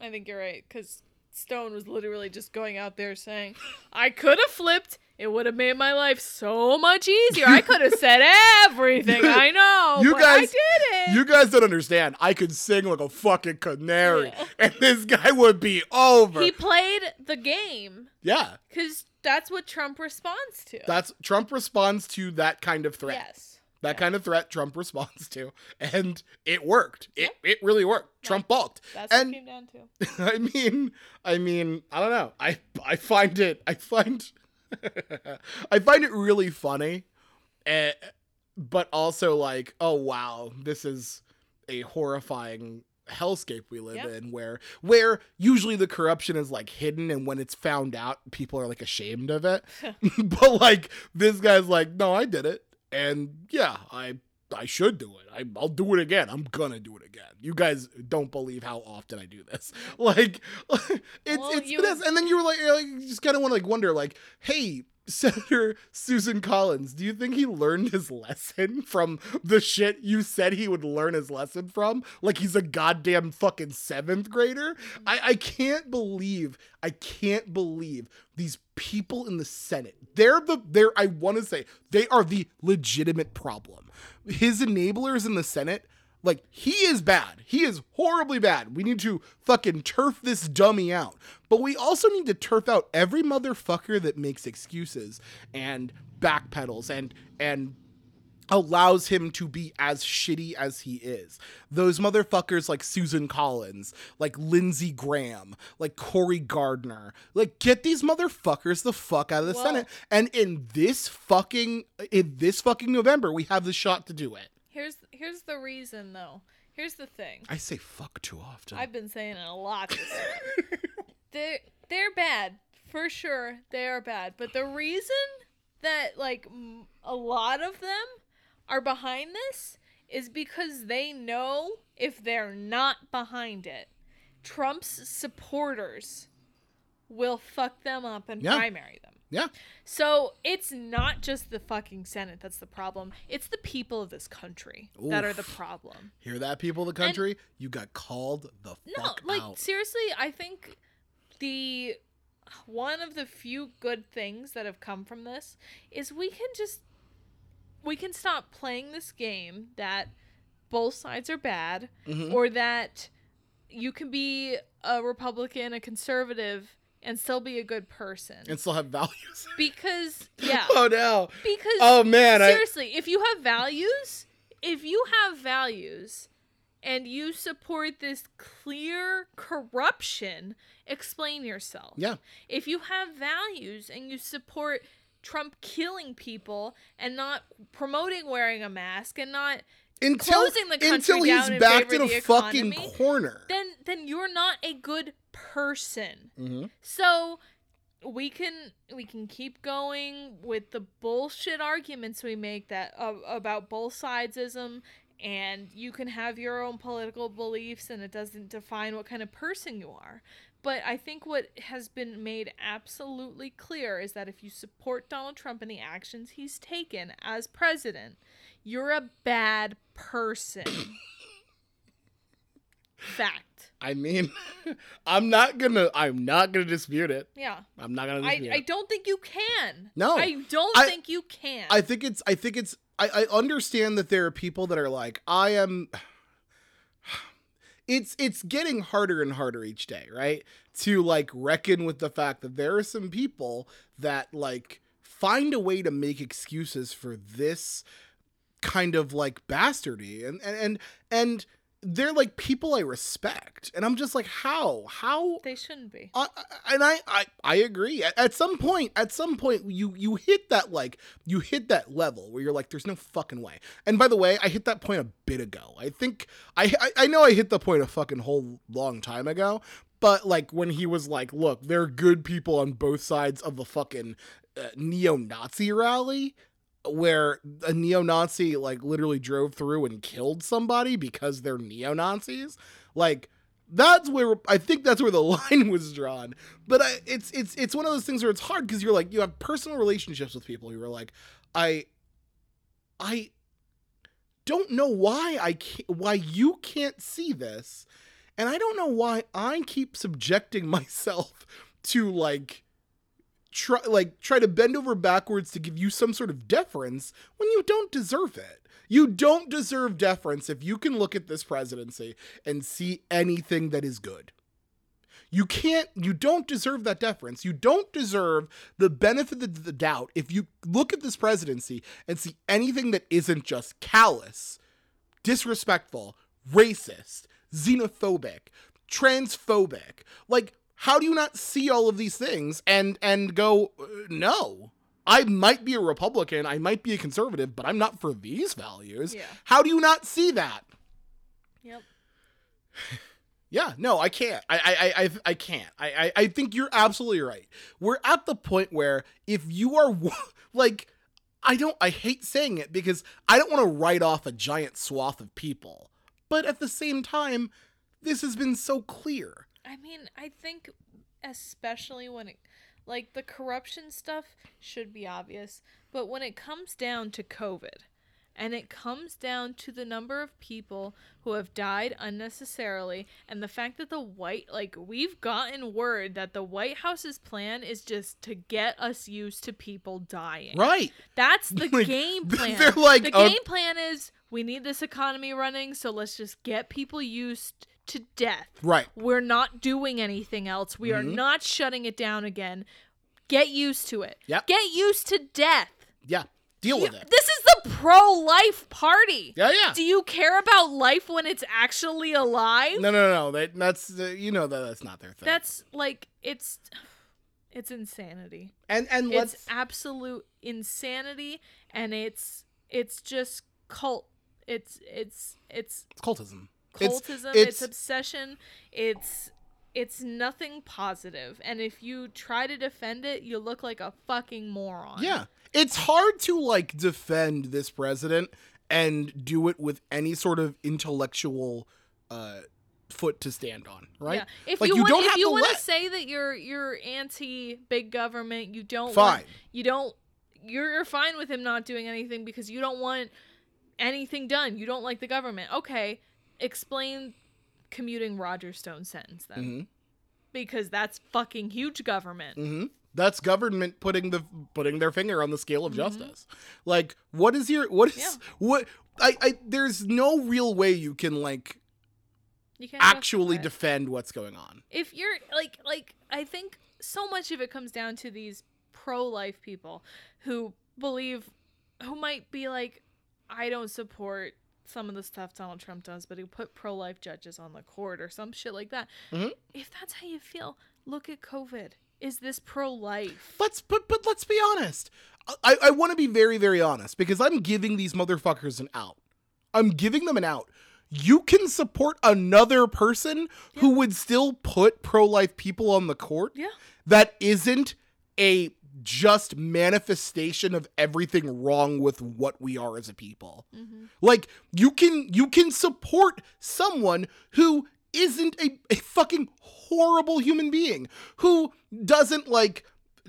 I think you're right because Stone was literally just going out there saying, "I could have flipped. It would have made my life so much easier. I could have said everything. I know. You but I guys- did it. You guys don't understand. I could sing like a fucking canary, Yeah. and this guy would be over. he played the game yeah, because that's what Trump responds to. that's Trump responds to that kind of threat. yes. That kind of threat Trump responds to, and it worked. It it really worked. Trump balked. That's and what it came down to. I mean, I mean, I don't know. I I find it. I find. I find it really funny, eh, but also like, oh wow, this is a horrifying hellscape we live Yeah. in where where usually the corruption is like hidden and when it's found out people are like ashamed of it but like this guy's like no i did it and yeah i i should do it. I, i'll do it again. I'm gonna do it again. You guys don't believe how often i do this. Like it's Well, it's you- this and then you were like you just kind of want to like wonder like hey Senator Susan Collins, do you think he learned his lesson from the shit you said he would learn his lesson from? Like he's a goddamn fucking seventh grader? I, I can't believe, I can't believe these people in the Senate. They're the, they're, I want to say, they are the legitimate problem. His enablers in the Senate like, he is bad. He is horribly bad. We need to fucking turf this dummy out. But we also need to turf out every motherfucker that makes excuses and backpedals and and allows him to be as shitty as he is. Those motherfuckers like Susan Collins, like Lindsey Graham, like Cory Gardner. Like get these motherfuckers the fuck out of the Well- Senate. And in this fucking in this fucking November, we have the shot to do it. Here's here's the reason though. Here's the thing. I say fuck too often. I've been saying it a lot this they're they're bad for sure. They are bad, but the reason that like m- a lot of them are behind this is because they know if they're not behind it, Trump's supporters will fuck them up and Yeah. primary them. Yeah. So it's not just the fucking Senate that's the problem. It's the people of this country that are the problem. Hear that, people of the country? you got called the fuck out. No, like out. seriously, I think the one of the few good things that have come from this is we can just we can stop playing this game that both sides are bad Mhm. or that you can be a Republican, a conservative and still be a good person. and still have values. because yeah, oh no. because Oh man, I seriously, if you have values, if you have values and you support this clear corruption, explain yourself. Yeah. If you have values and you support Trump killing people and not promoting wearing a mask and not until closing the country until he's down in backed in a fucking economy, corner. then then you're not a good person. hmm So we can we can keep going with the bullshit arguments we make that uh, about both sidesism and you can have your own political beliefs and it doesn't define what kind of person you are. But I think what has been made absolutely clear is that if you support Donald Trump and the actions he's taken as president, you're a bad person. Fact. I mean, I'm not gonna. I'm not gonna dispute it. Yeah. I'm not gonna I, I don't think you can. No. I don't I- think you can. I think it's. I think it's. I, I understand that there are people that are like, I am. It's it's getting harder and harder each day, right? To like reckon with the fact that there are some people that like find a way to make excuses for this kind of like bastardy and and and, and they're like people I respect. And I'm just like, how? How they shouldn't be. And I, I I agree. At, at some point, at some point, you you hit that like you hit that level where you're like, there's no fucking way. And by the way, I hit that point a bit ago. I think I I, I know I hit the point a fucking whole long time ago. But like when he was like, look, there are good people on both sides of the fucking uh, neo-Nazi rally. Where a neo-Nazi like literally drove through and killed somebody because they're neo-Nazis, like that's where I think that's where the line was drawn. But I, it's it's it's one of those things where it's hard because you're like you have personal relationships with people who are like, I, I don't know why I can't, why you can't see this, and I don't know why I keep subjecting myself to like try like try to bend over backwards to give you some sort of deference when you don't deserve it. You don't deserve deference if you can look at this presidency and see anything that is good. You can't, you don't deserve that deference. You don't deserve the benefit of the doubt if you look at this presidency and see anything that isn't just callous, disrespectful, racist, xenophobic, transphobic. Like, how do you not see all of these things and and go, uh, no? I might be a Republican, I might be a conservative, but I'm not for these values. Yeah. How do you not see that? Yep. Yeah, no, I can't. I I I I can't. I, I I think you're absolutely right. We're at the point where if you are like I don't I hate saying it because I don't want to write off a giant swath of people. But at the same time, this has been so clear. I mean, I think especially when it like the corruption stuff should be obvious, but when it comes down to COVID and it comes down to the number of people who have died unnecessarily and the fact that the white like we've gotten word that the White House's plan is just to get us used to people dying. Right. That's the Like, game plan. they're like, the uh, game plan is we need this economy running, so let's just get people used to death. Right. We're not doing anything else. We are Mhm. not shutting it down again. Get used to it. Yep. Get used to death. Yeah. Deal with You- it. This is the pro life party. Yeah, yeah. Do you care about life when it's actually alive? No, no, no, no. That, that's uh, you know that that's not their thing. That's like it's it's insanity. and and let's It's absolute insanity and it's it's just cult. It's it's it's it's cultism. It's- cultism, it's- it's, obsession, it's it's nothing positive. And if you try to defend it, you look like a fucking moron. Yeah. It's hard to like defend this president and do it with any sort of intellectual uh foot to stand on, right? Yeah. If Like, you, you want, don't if have you to want let- to say that you're you're anti big government, you don't Fine. want you don't you're, you're fine with him not doing anything because you don't want anything done. You don't like the government. Okay, explain commuting Roger Stone's sentence then. Mhm. Because that's fucking huge government. hmm That's government putting the putting their finger on the scale of justice. Like, what is your what is Yeah. what? I, I there's no real way you can like You can't actually defend what's going on. if you're like like I think so much of it comes down to these pro-life people who believe who might be like I don't support some of the stuff Donald Trump does, but he put pro-life judges on the court or some shit like that. Mhm. If that's how you feel, look at COVID. Is this pro-life? Let's but but let's be honest. I I want to be very very honest because I'm giving these motherfuckers an out. I'm giving them an out. You can support another person who would still put pro life people on the court Yeah. that isn't a just manifestation of everything wrong with what we are as a people. Mm-hmm. Like you can you can support someone who isn't a, a fucking horrible human being who doesn't like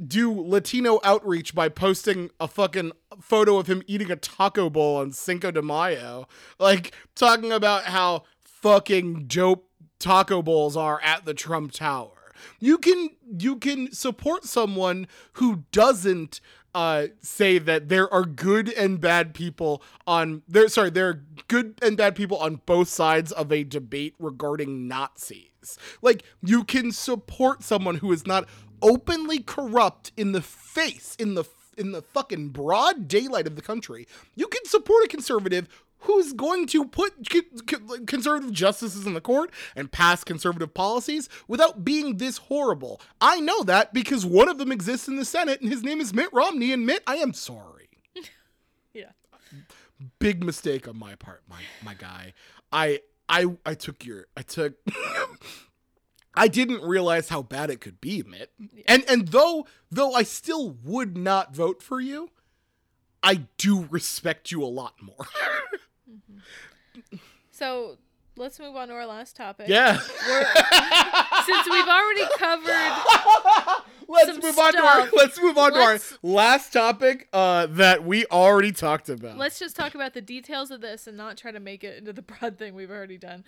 do Latino outreach by posting a fucking photo of him eating a taco bowl on Cinco de Mayo, like talking about how fucking dope taco bowls are at the Trump Tower. You can you can support someone who doesn't uh, say that there are good and bad people on there. Sorry, there are good and bad people on both sides of a debate regarding Nazis. Like you can support someone who is not openly corrupt in the face in the in the fucking broad daylight of the country. You can support a conservative who's going to put conservative justices in the court and pass conservative policies without being this horrible. I know that because one of them exists in the Senate and his name is Mitt Romney. And Mitt, I am sorry. Yeah. Big mistake on my part, my my guy. I I I took your I took I didn't realize how bad it could be, Mitt. And and though though I still would not vote for you, I do respect you a lot more. So let's move on to our last topic. yeah. Since we've already covered let's move on to our let's move on Let's- to our last topic uh that we already talked about. Let's just talk about the details of this and not try to make it into the broad thing we've already done.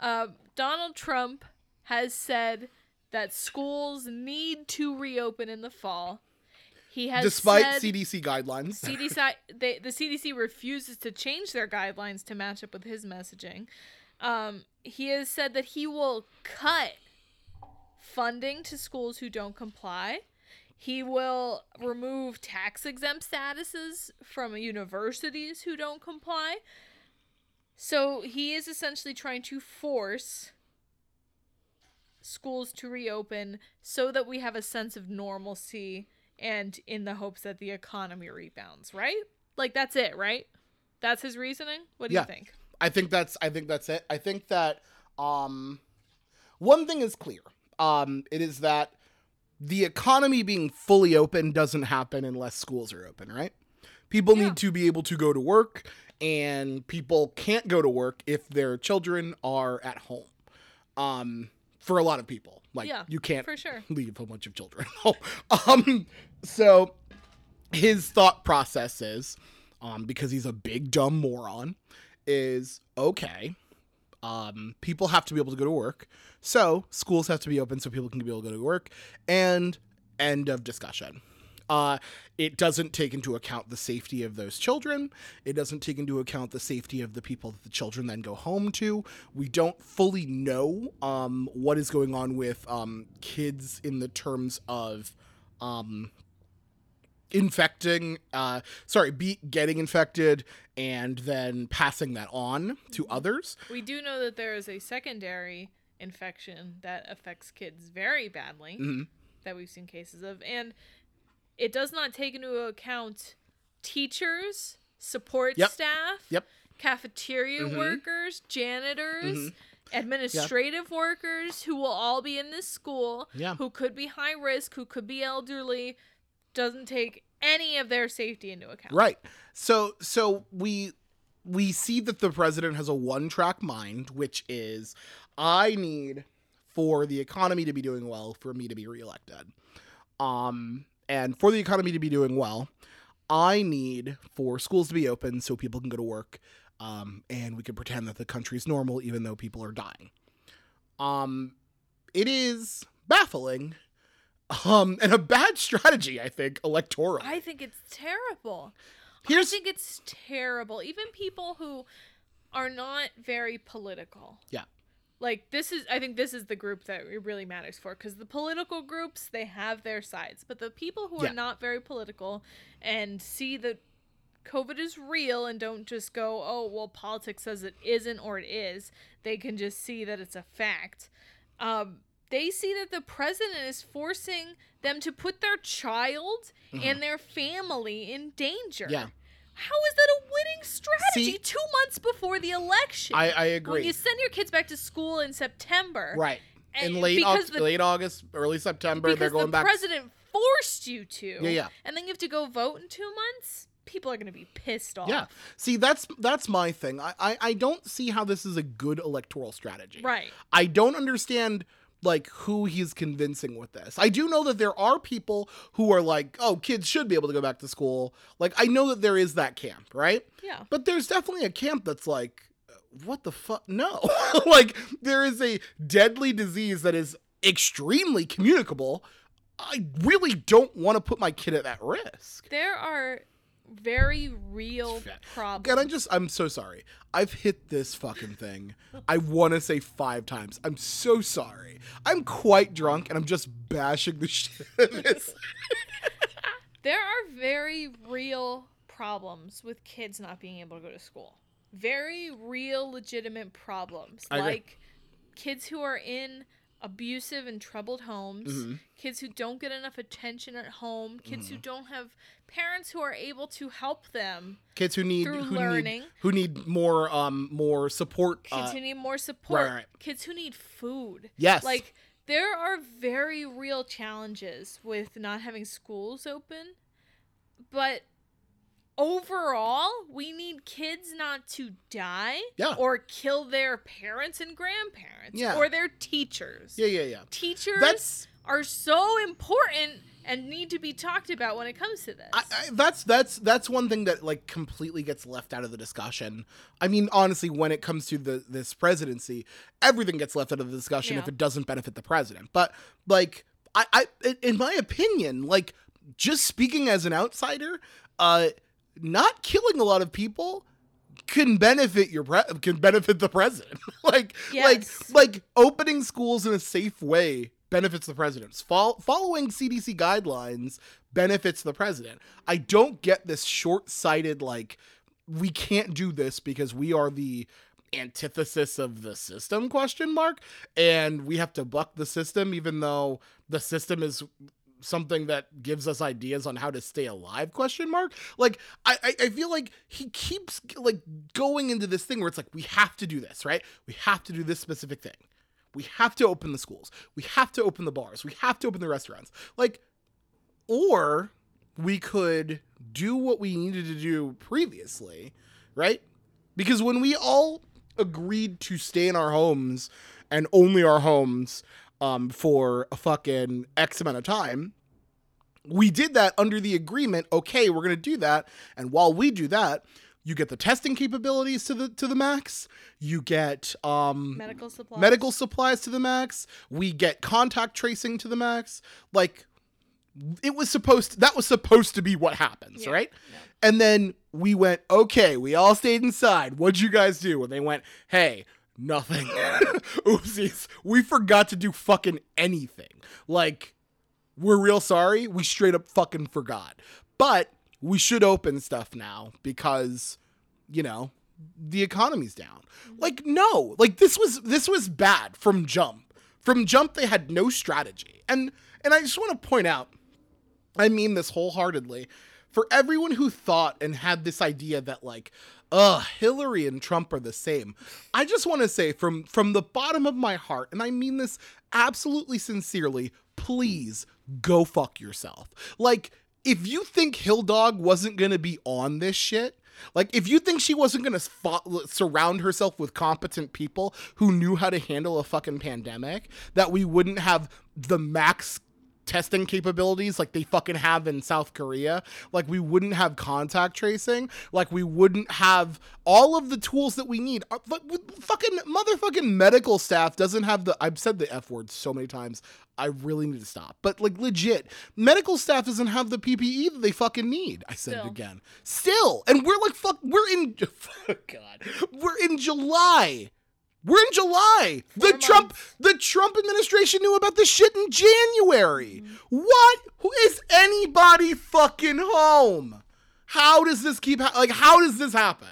Uh, Donald Trump has said that schools need to reopen in the fall. He has Despite CDC guidelines. CDC they, the CDC refuses to change their guidelines to match up with his messaging. Um, he has said that he will cut funding to schools who don't comply. He will remove tax exempt statuses from universities who don't comply. So he is essentially trying to force schools to reopen so that we have a sense of normalcy and in the hopes that the economy rebounds, right? Like that's it, right? That's his reasoning? What do Yeah. you think? I think that's I think that's it. I think that um one thing is clear. Um it is that the economy being fully open doesn't happen unless schools are open, right? People Yeah. need to be able to go to work and people can't go to work if their children are at home. Um for a lot of people. Like Yeah, you can't for sure. leave a bunch of children home. Um so his thought process is um because he's a big dumb moron is okay um people have to be able to go to work. So schools have to be open so people can be able to go to work. And end of discussion. Uh it doesn't take into account the safety of those children. It doesn't take into account the safety of the people that the children then go home to. We don't fully know um what is going on with um kids in the terms of um infecting uh sorry be getting infected and then passing that on to others We do know that there is a secondary infection that affects kids very badly Mhm. that we've seen cases of and it does not take into account teachers, support Yep. staff, Yep. cafeteria Mhm. workers, janitors, Mhm. administrative workers who will all be in this school Yeah. who could be high risk, who could be elderly, doesn't take any of their safety into account. right. So so we we see that the president has a one track mind which is i need for the economy to be doing well for me to be reelected. Um and for the economy to be doing well i need for schools to be open so people can go to work um and we can pretend that the country is normal even though people are dying. Um it is baffling um and a bad strategy i think electoral. I think it's terrible. Here's- I think it's terrible. Even people who are not very political. Yeah. Like this is I think this is the group that it really matters for cuz the political groups they have their sides, but the people who Yeah. are not very political and see that COVID is real and don't just go, "Oh, well politics says it isn't or it is." They can just see that it's a fact. Um they see that the president is forcing them to put their child and their family in danger. Mm-hmm. Yeah. How is that a winning strategy? See- Two months before the election. I, I when agree. you send your kids back to school in September, right. In and late because Au- the- late August, early September, because they're going the back. president forced you to. Yeah, yeah. And then you have to go vote in two months. People are going to be pissed off. Yeah. See, that's that's my thing. I, I I don't see how this is a good electoral strategy. Right. I don't understand like who he's convincing with this. I do know that there are people who are like, "Oh, kids should be able to go back to school." Like I know that there is that camp, right? Yeah. But there's definitely a camp that's like, uh, "What the fuck? No." like there is a deadly disease that is extremely communicable. I really don't want to put my kid at that risk. There are very real problem. And I just, I'm so sorry. I've hit this fucking thing. I want to say five times. I'm so sorry. I'm quite drunk and I'm just bashing the shit out of this. There are very real problems with kids not being able to go to school. Very real, legitimate problems. I agree. like kids who are in abusive and troubled homes, Mm-hmm. kids who don't get enough attention at home, kids Mm-hmm. who don't have parents who are able to help them, Kids who need Through who learning. need who need more um more support. kids Uh, who need more support, right. kids who need food. yes, Like there are very real challenges with not having schools open, but overall, we need kids not to die Yeah. or kill their parents and grandparents Yeah. or their teachers. yeah, yeah, yeah. Teachers That's are so important and need to be talked about when it comes to this. I, I, that's that's that's one thing that like completely gets left out of the discussion. I mean, honestly, when it comes to the this presidency, everything gets left out of the discussion if it doesn't benefit the president. But like, I, I, in- in my opinion, like just speaking as an outsider, uh, not killing a lot of people can benefit your pre- can benefit the president. like Yes. like like opening schools in a safe way benefits the president. Fol- following CDC guidelines benefits the president. I don't get this short-sighted like we can't do this because we are the antithesis of the system question mark and we have to buck the system even though the system is something that gives us ideas on how to stay alive question mark? Like I, I feel like he keeps like going into this thing where it's like we have to do this right? We have to do this specific thing. We have to open the schools. We have to open the bars. We have to open the restaurants. Like or we could do what we needed to do previously right? Because when we all agreed to stay in our homes and only our homes um, for a fucking X amount of time, we did that under the agreement. Okay, we're gonna do that, and while we do that, you get the testing capabilities to the to the max. You get um, medical supplies. medical supplies to the max. We get contact tracing to the max. Like it was supposed that was supposed to be what happens, Yeah, right? yeah. And then we went, okay, we all stayed inside. What'd you guys do? And they went, hey, nothing. Oopsies. We forgot to do fucking anything. Like, we're real sorry. We straight up fucking forgot. But we should open stuff now because, you know, the economy's down. Like, no. Like this was this was bad from jump. From jump, they had no strategy. And and I just want to point out, I mean this wholeheartedly, for everyone who thought and had this idea that like, uh, Hillary and Trump are the same. I just want to say from from the bottom of my heart, and I mean this absolutely sincerely, please go fuck yourself. Like, if you think Hill Dog wasn't gonna be on this shit, like if you think she wasn't gonna fo- surround herself with competent people who knew how to handle a fucking pandemic, that we wouldn't have the max testing capabilities like they fucking have in South Korea. Like we wouldn't have contact tracing. Like we wouldn't have all of the tools that we need. Uh, Fucking motherfucking medical staff doesn't have the. I've said the f word so many times. I really need to stop. But like legit, medical staff doesn't have the PPE that they fucking need. I said it again. Still, and we're like fuck. We're in. Oh God, we're in July. We're in July. the Four Trump months. the Trump administration knew about this shit in January. Mm-hmm. What? Who is anybody fucking home? How does this keep ha- like how does this happen?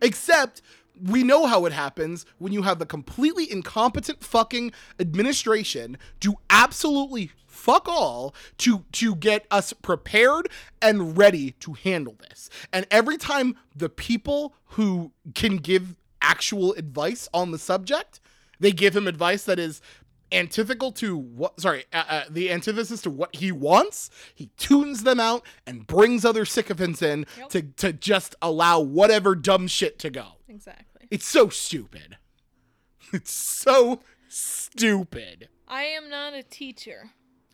Except we know how it happens when you have the completely incompetent fucking administration do absolutely fuck all to to get us prepared and ready to handle this. And every time the people who can give actual advice on the subject, they give him advice that is antithetical to what sorry uh, uh, the antithesis to what he wants he tunes them out and brings other sycophants in Yep. to to just allow whatever dumb shit to go Exactly. it's so stupid it's so stupid I am not a teacher.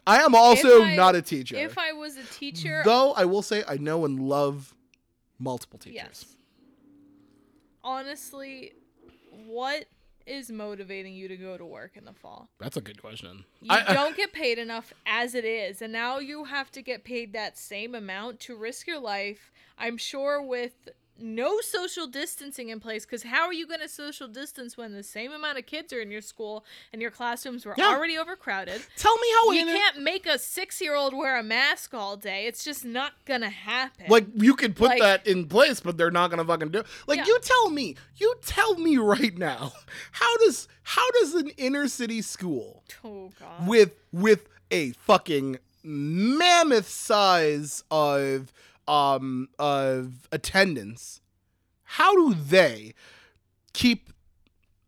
i am also I- not a teacher If I was a teacher, though i will say i know and love multiple teachers yes. Honestly, what is motivating you to go to work in the fall? that's a good question You I- I- don't get paid enough as it is, and now you have to get paid that same amount to risk your life. I'm sure with no social distancing in place, because how are you going to social distance when the same amount of kids are in your school and your classrooms were Yeah. already overcrowded? tell me how You can't make a six-year-old wear a mask all day. It's just not gonna happen. Like you could put Like- that in place, but they're not gonna fucking do. It. Like Yeah. you tell me, you tell me right now, how does how does an inner city school oh god. with with a fucking mammoth size of um of attendance, how do they keep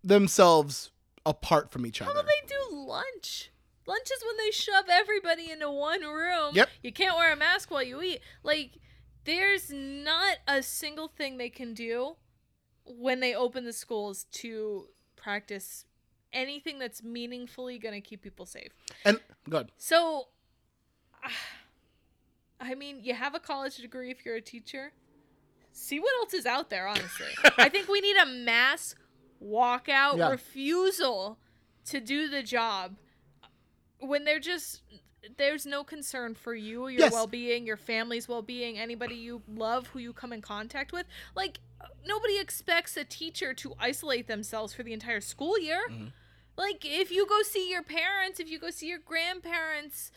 themselves apart from each How other? How do they do lunch? Lunch is when they shove everybody into one room. Yep. You can't wear a mask while you eat. Like, there's not a single thing they can do when they open the schools to practice anything that's meaningfully going to keep people safe. and good. So, I mean, you have a college degree if you're a teacher. See what else is out there, honestly. I think we need a mass walkout Yeah. refusal to do the job when they're just there's no concern for you, your Yes. well-being, your family's well-being, anybody you love who you come in contact with. Like nobody expects a teacher to isolate themselves for the entire school year. Mhm. Like if you go see your parents, if you go see your grandparents,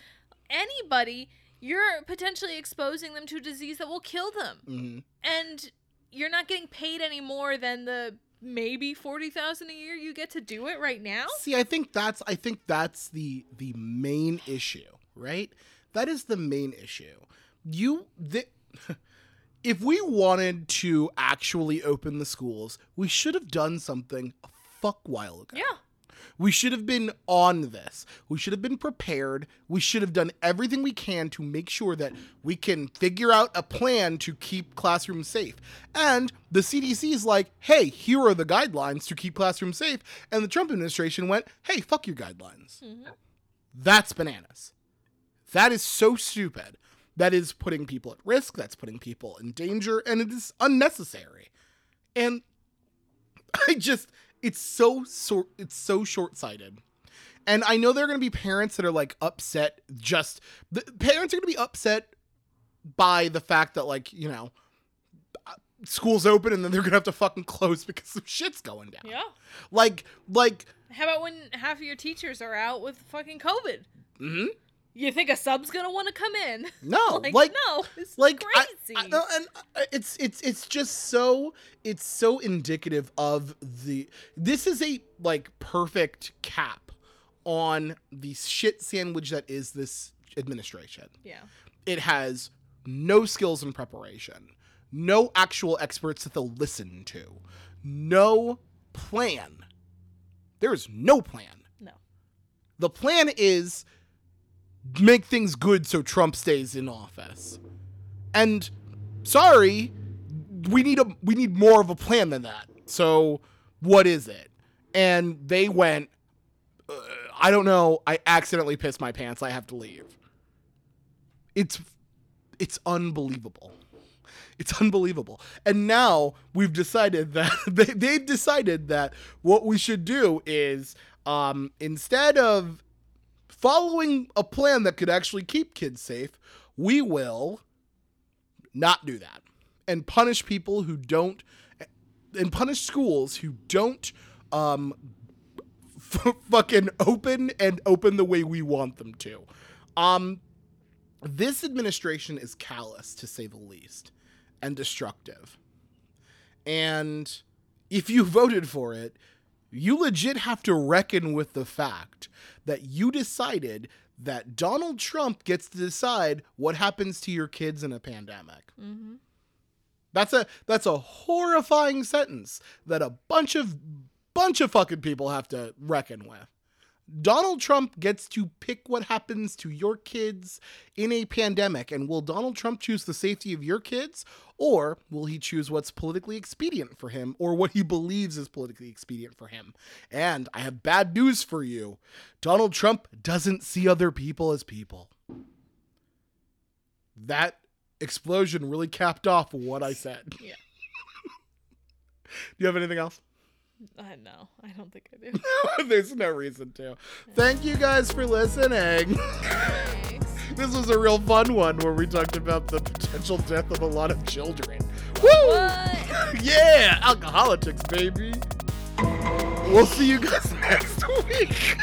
anybody, you're potentially exposing them to a disease that will kill them. hmm And you're not getting paid any more than the maybe 40,000 a year you get to do it right now. See, I think that's I think that's the the main issue, right? That is the main issue. You the if we wanted to actually open the schools, we should have done something a fuck while ago. Yeah. We should have been on this. We should have been prepared. We should have done everything we can to make sure that we can figure out a plan to keep classrooms safe. And the CDC is like, hey, here are the guidelines to keep classrooms safe. And the Trump administration went, hey, fuck your guidelines. Mm-hmm. That's bananas. That is so stupid. That is putting people at risk. That's putting people in danger. And it is unnecessary. And I just it's so sort it's so short-sighted. And I know there are going to be parents that are like upset just the parents are going to be upset by the fact that like, you know, uh, school's open and then they're going to have to fucking close because some shit's going down. Yeah. Like like How about when half of your teachers are out with fucking COVID? mhm. You think a sub's gonna want to come in? No, like, like no, it's like I- crazy. I, no, and uh, it's it's it's just so it's so indicative of the this is a like perfect cap on the shit sandwich that is this administration. yeah. It has no skills in preparation, no actual experts that they'll listen to, no plan. There is no plan. No. The plan is make things good so Trump stays in office. And sorry, we need a we need more of a plan than that. So what is it? And they went uh, I don't know, I accidentally pissed my pants. I have to leave. It's it's unbelievable. It's unbelievable. And now we've decided that they, they've decided that what we should do is um, instead of following a plan that could actually keep kids safe, we will not do that and punish people who don't and punish schools who don't um f- fucking open and open the way we want them to. Um this administration is callous to say the least and destructive. And if you voted for it, you legit have to reckon with the fact that you decided that Donald Trump gets to decide what happens to your kids in a pandemic. Mm-hmm. That's a that's a horrifying sentence that a bunch of bunch of fucking people have to reckon with. Donald Trump gets to pick what happens to your kids in a pandemic. And will Donald Trump choose the safety of your kids? Or will he choose what's politically expedient for him or what he believes is politically expedient for him? And I have bad news for you Donald Trump doesn't see other people as people. That explosion really capped off what I said. Yeah. Do you have anything else? I know. I don't think I do. There's no reason to. Thank you guys for listening. Thanks. this was a real fun one where we talked about the potential death of a lot of children. Woo! Yeah, alcoholics, baby. We'll see you guys next week.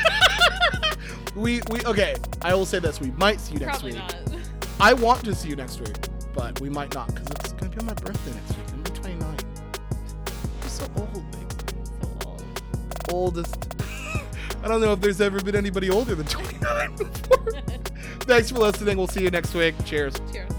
we we okay. I will say this: we might see you next Probably week. not. I want to see you next week, but we might not because it's gonna be on my birthday next week. I'm gonna be 29. I'm so old, baby. So old. Oldest. I don't know if there's ever been anybody older than 29 before. Thanks for listening. We'll see you next week. Cheers. Cheers.